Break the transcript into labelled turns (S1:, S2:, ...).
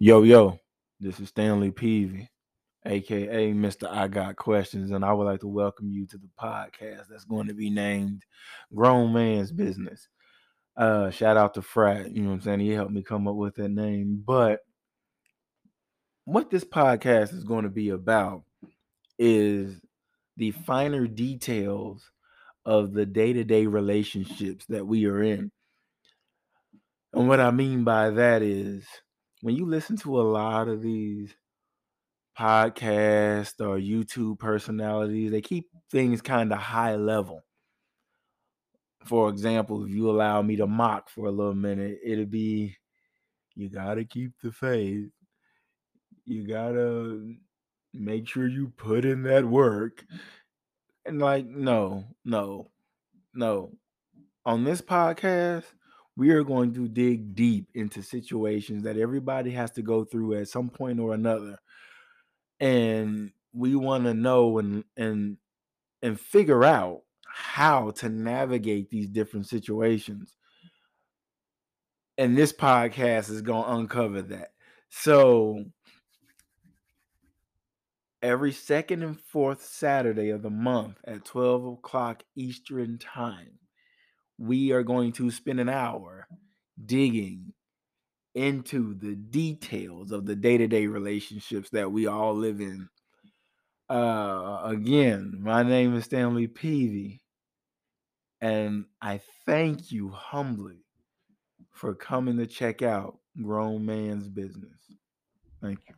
S1: Yo, yo, this is Stanley Peavy, aka Mr. I Got Questions, and I would like to welcome you to the podcast that's going to be named Grown Man's Business. Uh, shout out to Frat, you know what I'm saying? He helped me come up with that name. But what this podcast is going to be about is the finer details of the day to day relationships that we are in. And what I mean by that is when you listen to a lot of these podcasts or YouTube personalities, they keep things kind of high level. For example, if you allow me to mock for a little minute, it'll be you got to keep the faith. You got to make sure you put in that work. And like, no, no, no. On this podcast, we are going to dig deep into situations that everybody has to go through at some point or another. And we want to know and and and figure out how to navigate these different situations. And this podcast is going to uncover that. So every second and fourth Saturday of the month at 12 o'clock Eastern Time, we are going to spend an hour digging into the details of the day-to-day relationships that we all live in. Uh again, my name is Stanley Peavy, and I thank you humbly for coming to check out Grown Man's Business. Thank you.